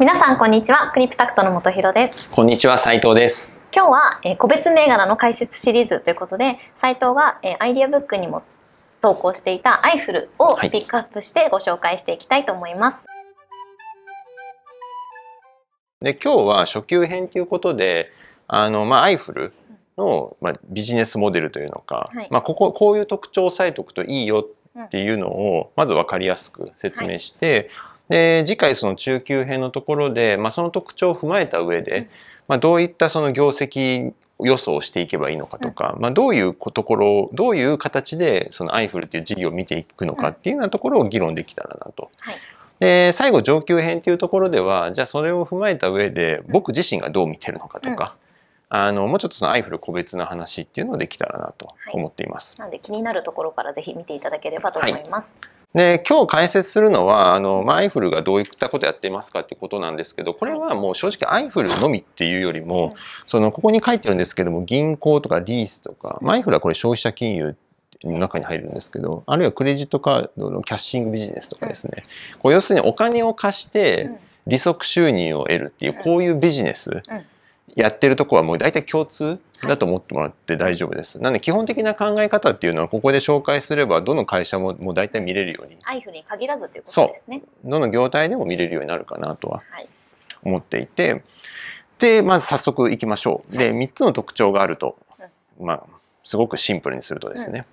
皆さんこんにちは。クリプタクトの本博です。こんにちは斉藤です。今日は、えー、個別銘柄の解説シリーズということで斉藤が、えー、アイディアブックにも投稿していたアイフルをピックアップしてご紹介していきたいと思います、はい、で今日は初級編ということであのまあアイフルの、まあ、ビジネスモデルというのか、はい、まあ、こここういう特徴を押さえておくといいよっていうのをまず分かりやすく説明して、はい、で次回その中級編のところで、まあ、その特徴を踏まえた上で、まあ、どういったその業績予想をしていけばいいのかとか、まあ、どういうところをどういう形でそのアイフルっていう事業を見ていくのかっていうようなところを議論できたらなと。はい。で最後上級編っていうところではじゃあそれを踏まえた上で僕自身がどう見てるのかとか、あのもうちょっとそのアイフル個別な話っていうのをできたらなと思っています。はい、なので気になるところからぜひ見ていただければと思います。はい、で今日解説するのはあの、まあ、アイフルがどういったことやっていますかっていうことなんですけどこれはもう正直アイフルのみっていうよりも、はい、そのここに書いてるんですけども銀行とかリースとか、まあ、アイフルはこれ消費者金融の中に入るんですけどあるいはクレジットカードのキャッシングビジネスとかですね、こう要するにお金を貸して利息収入を得るっていうこういうビジネス、やってるとこはもう大体共通だと思ってもらって大丈夫です。なので基本的な考え方っていうのはここで紹介すればどの会社ももう大体見れるように。アイフに限らずということですね。どの業態でも見れるようになるかなとは思っていて、はい、でまず早速いきましょう。で3つの特徴があると、まあすごくシンプルにするとですね。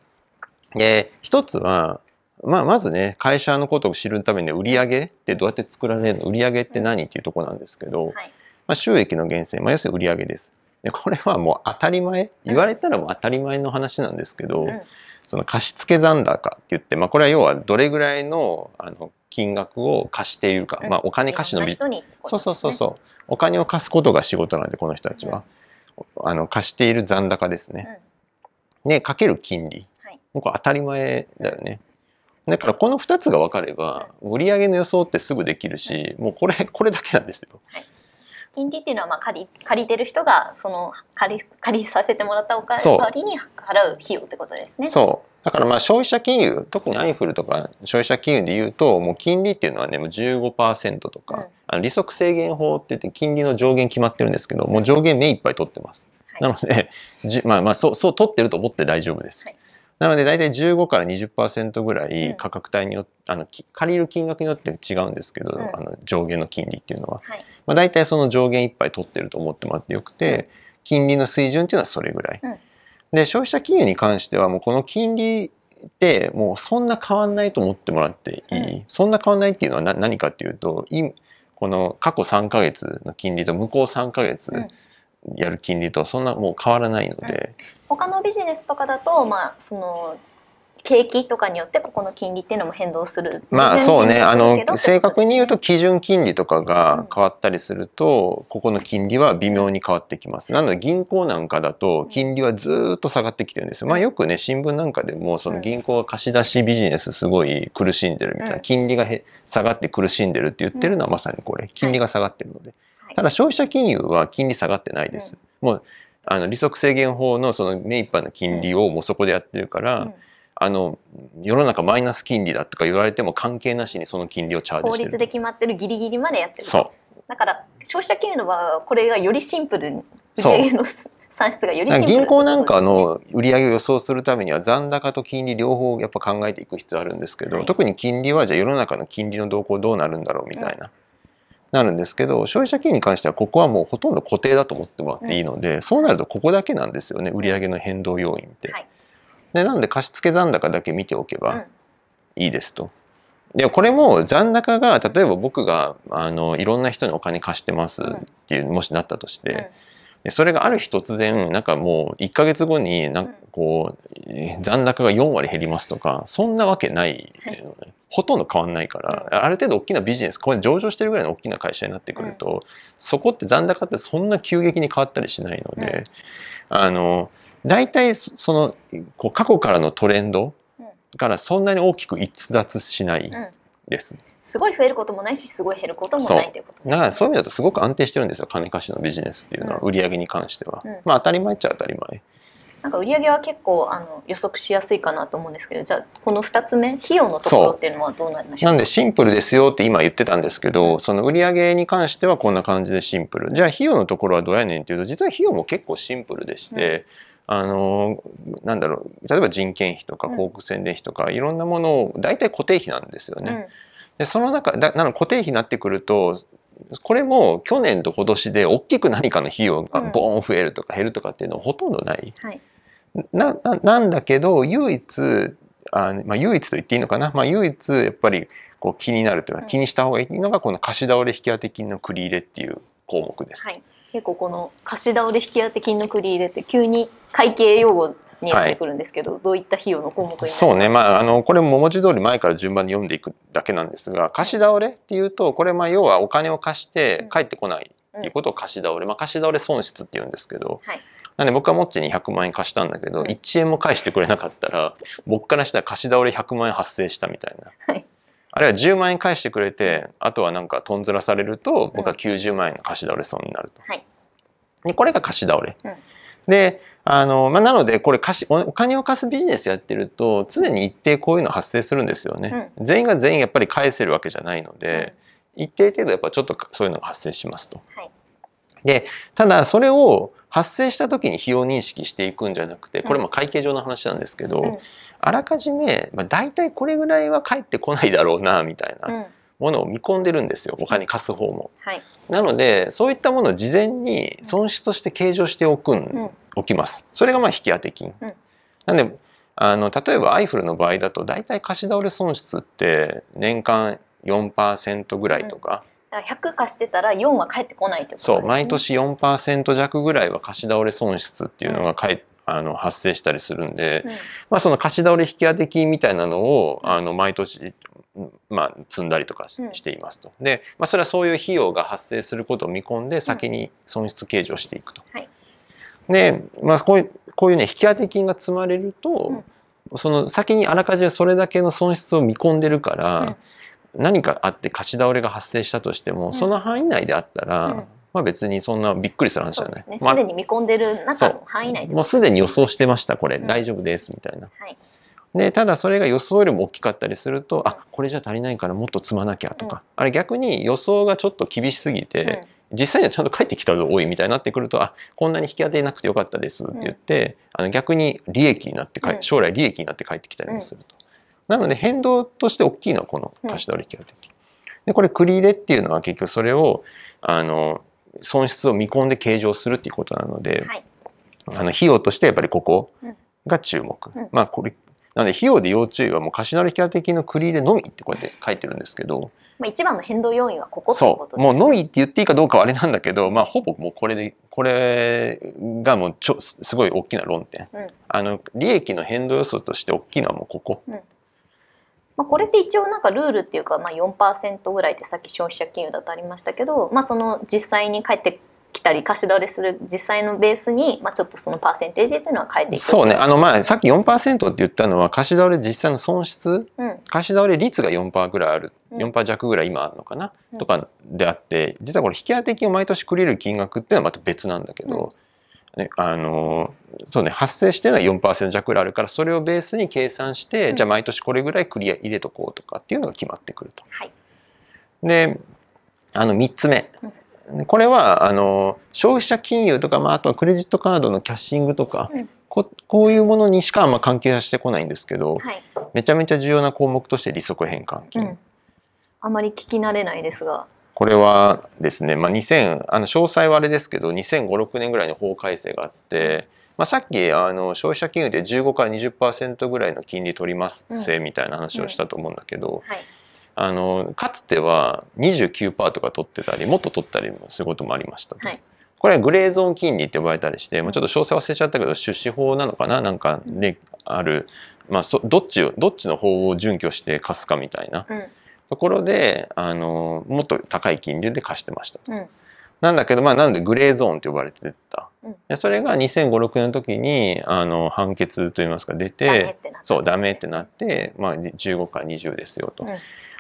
うん、で1つはまあ、まずね会社のことを知るために売上ってどうやって作られるの？売上って何？っていうとこなんですけど、はいまあ、収益の源泉、まあ、要するに売上です。でこれはもう当たり前。言われたらもう当たり前の話なんですけど、うん、その貸付残高って言って、まあ、これは要はどれぐらいのあの金額を貸しているか、うん、まあ、お金貸しのビジ、ね、そうそうそうそう。お金を貸すことが仕事なんでこの人たちは、うん、あの貸している残高ですね。でかける金利、はい、これ当たり前だよね。だからこの2つが分かれば売上の予想ってすぐできるしもうこれこれだけなんですよ。はい金利っていうのはまあ借り借りてる人がその借り借りさせてもらったお金代わりに払う費用ってことですね。そうだからまあ消費者金融特にアイフルとか消費者金融でいうともう金利っていうのはねもう15%とか、うん、あの利息制限法って言って金利の上限決まってるんですけどもう上限目いっぱい取ってます。はい、なのでじまあまあそうそう取ってると思って大丈夫です。はいなので大体15から20%ぐらい価格帯によって、うん、あの借りる金額によって違うんですけど、うん、あの上限の金利っていうのは、はい、まあ、大体その上限いっぱい取ってると思ってもらってよくて、うん、金利の水準っていうのはそれぐらい。で消費者金融に関してはもうこの金利ってもうそんな変わんないと思ってもらっていい、そんな変わんないっていうのは何かっていうとこの過去3か月の金利と向こう3か月やる金利とそんなもう変わらないので。他のビジネスとかだと、まあ、その景気とかによってここの金利っていうのも変動する。まあそうね。あの正確に言うと基準金利とかが変わったりすると、ここの金利は微妙に変わってきます。なので銀行なんかだと金利はずっと下がってきてるんですよ。まあよくね新聞なんかでもその銀行が貸し出しビジネスすごい苦しんでるみたいな、金利がへ下がって苦しんでるって言ってるのはまさにこれ。金利が下がってるので、ただ消費者金融は金利下がってないです、もうあの利息制限法のその目いっぱいの金利をもうそこでやってるから、うん、あの世の中マイナス金利だとか言われても関係なしにその金利をチャージしてる。法律で決まってるギリギリまでやってるそう。だから消費者金融の場合はこれがよりシンプルに売の算出がよりシンプル銀行なんかの売上を予想するためには残高と金利両方やっぱ考えていく必要あるんですけど、はい、特に金利はじゃあ世の中の金利の動向どうなるんだろうみたいな。うんなるんですけど消費者金に関してはここはもうほとんど固定だと思ってもらっていいので、うん、そうなるとここだけなんですよね売上の変動要因って。はい、でなので貸付残高だけ見ておけばいいですと。でこれも残高が例えば僕があのいろんな人にお金貸してますっていう、もしなったとして、それがある日突然なんかもう1か月後になんかこう残高が4割減りますとかそんなわけない、ね、ほとんど変わんないから、ある程度大きなビジネスこれ上場してるぐらいの大きな会社になってくると、そこって残高ってそんな急激に変わったりしないので、あの大体そのこう過去からのトレンドからそんなに大きく逸脱しないです。すごい増えることもないしすごい減ることもないということだからそういう意味だとすごく安定してるんですよ金貸しのビジネスっていうのは、売り上げに関しては、うん、まあ当たり前っちゃ当たり前。なんか売上は結構あの予測しやすいかなと思うんですけどじゃあこの2つ目費用のところっていうのはどうなりましょう？なんでシンプルですよって今言ってたんですけどその売上に関してはこんな感じでシンプル。じゃあ費用のところはどうやねんっていうと実は費用も結構シンプルでして、あのなんだろう例えば人件費とかうん。航空宣伝費とかいろんなものを大体固定費なんですよね。うん。でその中だなの固定費になってくるとこれも去年と今年で大きく何かの費用がボーン増えるとか減るとかっていうのはほとんどない。はい。なななんだけど唯一あ、まあ、唯一と言っていいのかな、まあ、唯一やっぱりこう気になるというか、うん。気にした方がいいのがこの貸し倒れ引き当て金の繰り入れっていう項目です。はい、結構この貸し倒れ引き当て金の繰り入れって急に会計用語に出てくるんですけど、どういった費用の項目になりますか？そうね、まあ、あのこれも文字通り前から順番に読んでいくだけなんですが貸し倒れっていうとこれまあ要はお金を貸して返ってこないっていうことを貸し倒れ、まあ、貸し倒れ損失っていうんですけど、はい。なんで僕はもっちに100万円貸したんだけど、うん1円も返してくれなかったら僕からしたら貸し倒れ100万円発生したみたいな、はいあるいは10万円返してくれてあとはなんかとんずらされると僕は90万円の貸し倒れ損になると。はいでこれが貸し倒れ。うんであの、まあ、なのでこれ貸しおお金を貸すビジネスやってると常に一定こういうの発生するんですよね。全員が全員やっぱり返せるわけじゃないので、一定程度やっぱちょっとそういうのが発生しますと。はいでただそれを発生した時に費用認識していくんじゃなくてこれも会計上の話なんですけど、うん。あらかじめ、まあ、大体これぐらいは返ってこないだろうなみたいうん。なものを見込んでるんですよ。お金貸す方も。はい。なのでそういったものを事前に損失として計上しておくん、うん。おきます。それがまあ引き当て金。うん。なんであの例えばアイフルの場合だと大体貸し倒れ損失って年間4%ぐらいとか、だから100貸してたら4は返ってこないということです、ね、そう毎年4%弱ぐらいは貸し倒れ損失っていうのがかえあの発生したりするんで、うん。まあ、その貸し倒れ引き当て金みたいなのをあの毎年、まあ、積んだりとかしていますと。で、まあ、それはそういう費用が発生することを見込んで先に損失計上していくと。はい。で、まあ、こういうこういうね引き当て金が積まれると、その先にあらかじめそれだけの損失を見込んでるから、何かあって貸し倒れが発生したとしても、ん。その範囲内であったら、うん。まあ、別にそんなびっくりする話じゃない。すね。まあすでに見込んでる中の範囲内もうすでに予想してましたこれ、うん。大丈夫ですみたいな。はい。でただそれが予想よりも大きかったりすると、あこれじゃ足りないからもっと積まなきゃとか、あれ逆に予想がちょっと厳しすぎて、実際にはちゃんと返ってきたぞ多いみたいになってくるとあこんなに引き当てなくてよかったですって言って、あの逆に利益になって将来利益になって返ってきたりもすると。なので変動として大きいのはこの貸し倒れ引き当て金。でこれ繰り入れっていうのは結局それをあの損失を見込んで計上するっていうことなので、はい。あの費用としてやっぱりここうん。が注目。うん。まあこれなので費用で要注意はもう貸し倒れ引き当て金の繰り入れのみってこうやって書いてるんですけど、まあ、一番の変動要因はここというこそうとです。もうのみって言っていいかどうかはあれなんだけど、まあ、ほぼもうこれでこれがもうちょすごい大きな論点、うん。あの利益の変動予想として大きいのはもうここまあ、これって一応なんかルールっていうか、まあ、4%ぐらいってさっき消費者金融だとありましたけど、まあ、その実際に返ってきたり貸し倒れする実際のベースに、まあ、ちょっとそのパーセンテージっていうのは変えていくそうね。あのまあさっき4%って言ったのは貸し倒れ実際の損失うん。貸し倒れ率が4%ぐらいある。うん。4%弱ぐらい今あるのかな、うん。とかであって実はこれ引き当て金を毎年くれる金額っていうのはまた別なんだけど、ね、あのそうね発生してるのは4%弱ぐらいあるからそれをベースに計算して、うん。じゃあ毎年これぐらいクリア入れとこうとかっていうのが決まってくると。はい。であの3つ目。これはあの消費者金融とか、まあ、あとはクレジットカードのキャッシングとか、うん。ここういうものにしかあんま関係はしてこないんですけど、はい。めちゃめちゃ重要な項目として利息変換金、うん、あまり聞き慣れないですがこれはですね、まあ、2000あの詳細はあれですけど2005-6年ぐらいの法改正があって、まあ、さっきあの消費者金融で15から20%ぐらいの金利取りますせみたいな話をしたと思うんだけど、はい。あのかつては29%とか取ってたりもっと取ったりもすることもありましたと、はい。これはグレーゾーン金利って呼ばれたりして、まあ、ちょっと詳細忘れちゃったけど出資法なのかな？なんかである、まあ、そどっちをどっちの方を準拠して貸すかみたいなうんところであのもっと高い金利で貸してましたと。うんなんだけど、まあ、なのでグレーゾーンって呼ばれてた。うんでそれが2005、6年の時にあの判決といいますか出てそうダメってなって、まあ、15から20ですよと。うん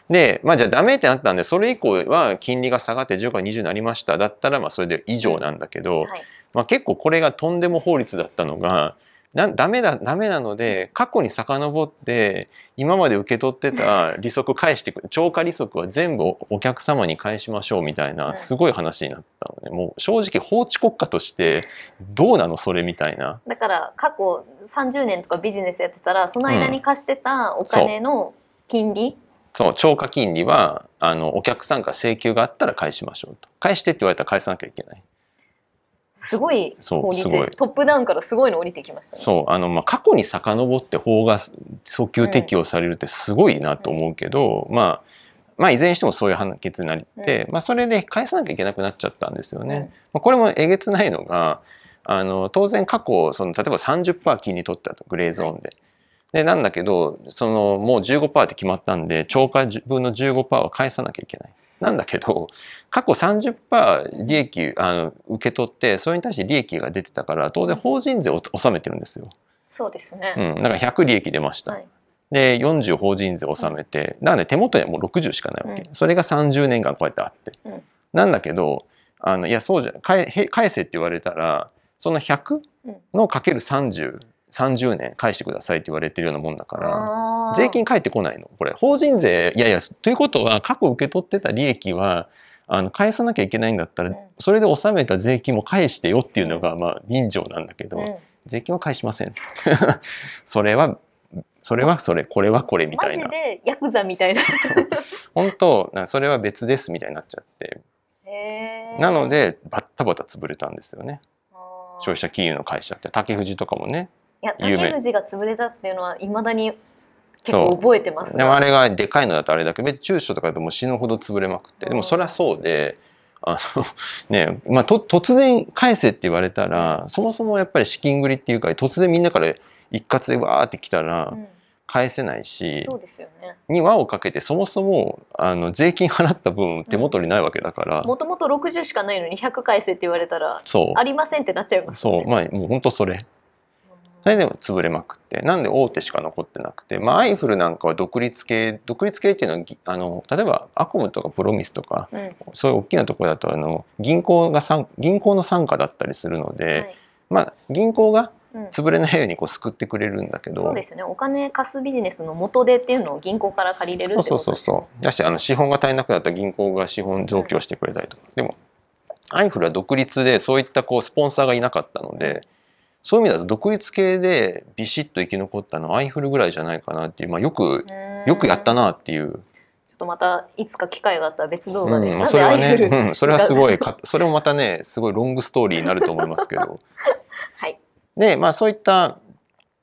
で、まあ、じゃあダメってなったんでそれ以降は金利が下がって15から20になりましただったらまあそれで以上なんだけど、はいまあ、結構これがとんでも法律だったのがなダメだダメなので過去に遡って今まで受け取ってた 利息返してく超過利息は全部お客様に返しましょうみたいなすごい話になったのでもう正直法治国家としてどうなのそれみたいな。だから過去30年とかビジネスやってたらその間に貸してたお金の金利、そう超過金利はあのお客さんから請求があったら返しましょうと。返してって言われたら返さなきゃいけないすごい法律です。トップダウンからすごいの降りてきましたね。そうあの、まあ、過去に遡って法が訴求適用されるってすごいなと思うけど、まあまあいずれにしてもそういう判決になって、まあ、それで返さなきゃいけなくなっちゃったんですよね。うん。まあ、これもえげつないのがあの当然過去その例えば30%金利取ったとグレーゾーンで。でなんだけどそのもう15%って決まったんで超過分の15%は返さなきゃいけない。なんだけど過去30%利益あの受け取ってそれに対して利益が出てたから当然法人税を納めてるんですよ。そうですね、うん、だから100利益出ました。はい。で40法人税納めて、だからね手元にはもう60しかないわけ、それが30年間こうやってあって、うん。なんだけどあのいやそうじゃ返へ返せって言われたらその100うん。のかける30 30年返してくださいって言われてるようなもんだから税金返ってこないの。これ法人税いやいやということは過去受け取ってた利益はあの返さなきゃいけないんだったら、うん。それで納めた税金も返してよっていうのが、まあ人情なんだけど、うん。税金は返しません。それはそれはそれこれはこれみたマジいなでヤクザみたいな。本当なそれは別ですみたいになっちゃって。なのでバッタバタ潰れたんですよね。消費者金融の会社って。竹藤とかもねいや竹藤が潰れたっていうのはいまだに結構覚えてますでもあれがでかいのだとあれだけど中小とかだともう死ぬほど潰れまくってでもそりゃそうであの ねまあと突然返せって言われたらそもそもやっぱり資金繰りっていうか突然みんなから一括でわーって来たらうん。返せないし、そうですよね。に輪をかけてそもそもあの税金払った分手元にないわけだから、もともと60しかないのに100返せって言われたらそう。ありませんってなっちゃいますよね。そう。まあもう本当それそれでも潰れまくってなんで大手しか残ってなくて、まあ、アイフルなんかは独立系独立系っていうのはぎあの例えばアコムとかプロミスとかうん。そういう大きなところだとあの銀行が参銀行の傘下だったりするので、はい。まあ銀行がうん。潰れないようにこう救ってくれるんだけど、そうですね。お金貸すビジネスの元手っていうのを銀行から借りれるってそうことですね。そうそうそう。だしあの資本が足りなくなったら銀行が資本増強してくれたりとか、でもアイフルは独立でそういったこうスポンサーがいなかったのでそういう意味だと独立系でビシッと生き残ったのはアイフルぐらいじゃないかなっていう、まあ、よくよくやったなっていう、ちょっとまたいつか機会があったら別動画で。なそれはね、うん、それはすごいかそれもまたねすごいロングストーリーになると思いますけど。はい。でまあそういった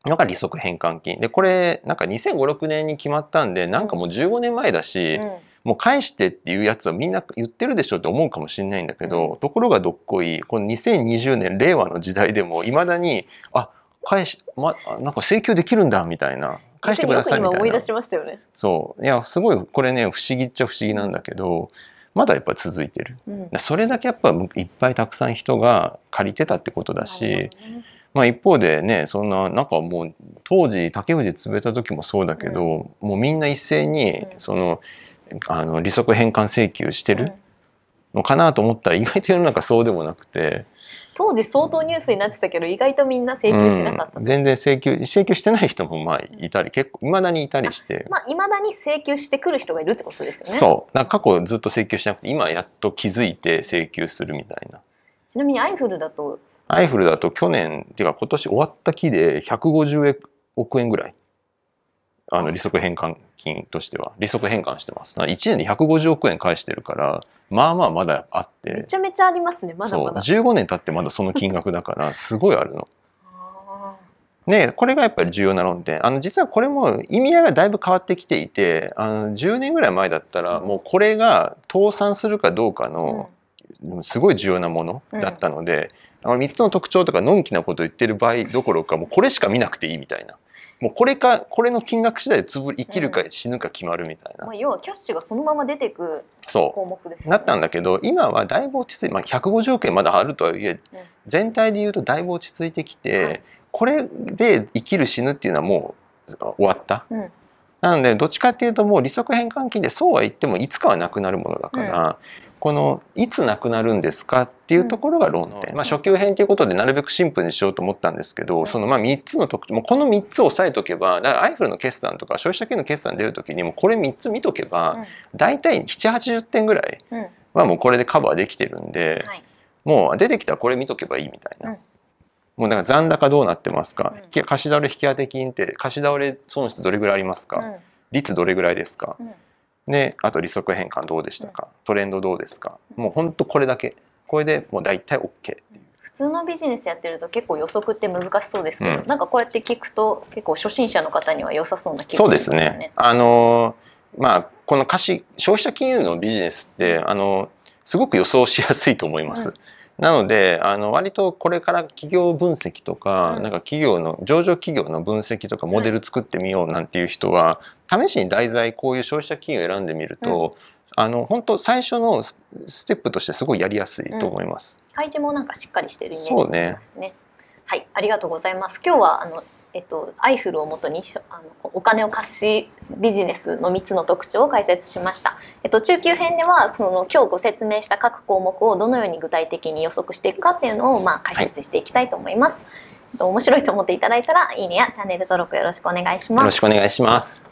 のが利息変換金。でこれなんか2005,6年に決まったんでなんかもう15年前だし、うんもう返してっていうやつはみんな言ってるでしょって思うかもしれないんだけど、ところがどっこいこの2020年令和の時代でもいまだにあ返し、ま、あなんか請求できるんだみたいな返してくださいみたいな。今思い出しましたよね、そう。いやすごいこれね不思議っちゃ不思議なんだけどまだやっぱ続いてる。うん。それだけやっぱいっぱいたくさん人が借りてたってことだし、まあ一方でねそんななんかもう当時竹藤潰れた時もそうだけど、もうみんな一斉にうん。そのあの利息返還請求してるのかなと思ったら意外と世の中そうでもなくて、当時相当ニュースになってたけど意外とみんな請求しなかった、うん全然請求請求してない人もまあいたり結構いまだにいたりして。まあいまだに請求してくる人がいるってことですよね。そう。なんか過去ずっと請求しなくて今やっと気づいて請求するみたいな。ちなみにアイフルだと。アイフルだと去年っていうか今年終わった期で150億円ぐらいあの利息返還金としては。利息返還してます。1年で150億円返してるからまあまあまだあって。めちゃめちゃありますねまだまだ。15年経ってまだその金額だからすごいあるの。あでこれがやっぱり重要な論点。あの実はこれも意味合いがだいぶ変わってきていてあの10年ぐらい前だったらもうこれが倒産するかどうかーの、すごい重要なものだったので、あの3つの特徴とかのんきなことを言ってる場合どころかもうこれしか見なくていいみたいなもうこれかこれの金額次第でつぶ生きるか死ぬか決まるみたいな、まあ、要はキャッシュがそのまま出てくそ項目です、うなったんだけど今はだいぶ落ち着いて、まあ、150億円まだあるとはいえうん。全体で言うとだいぶ落ち着いてきて、はい。これで生きる死ぬっていうのはもう終わった。うん。なのでどっちかっていうともう利息返還金でそうは言ってもいつかはなくなるものだから、このいつなくなるんですかっていうところが論点、うん。まあ、初級編ということでなるべくシンプルにしようと思ったんですけど、うん。そのまあ3つの特徴もうこの3つを押さえとけばだからアイフルの決算とか消費者金融の決算出る時にもうこれ3つ見とけば、うん。大体780点ぐらいうん。はもうこれでカバーできてるんで、はい。もう出てきたらこれ見とけばいいみたいな。うん。もうだから残高どうなってますか、貸し倒れ引き当て金って貸し倒れ損失どれぐらいありますか、うん。率どれぐらいですか、うんであと利息変換どうでしたか、トレンドどうですか？もうほんとこれだけ。これでもう大体 OK 普通のビジネスやってると結構予測って難しそうですけど、うん。なんかこうやって聞くと結構初心者の方には良さそうな気そうでがしますすよね。ねあのーまあこの貸し消費者金融のビジネスってあのすごく予想しやすいと思います。うんなのであの割とこれから企業分析とか、うんなんか企業の上場企業の分析とかモデル作ってみようなんていう人は、試しに題材こういう消費者金融を選んでみると、あの本当最初のスステップとしてすごいやりやすいと思います。開示もなんかしっかりしてるイメージがあそうねりますね。はい、ありがとうございます。今日はあのえっとアイフルをもとにあのお金を貸しビジネスの3つの特徴を解説しました。えっと中級編ではその今日ご説明した各項目をどのように具体的に予測していくかっていうのをまあ解説していきたいと思います。えっと面白いと思っていただいたらいいねやチャンネル登録よろしくお願いしますよろし。くお願いします。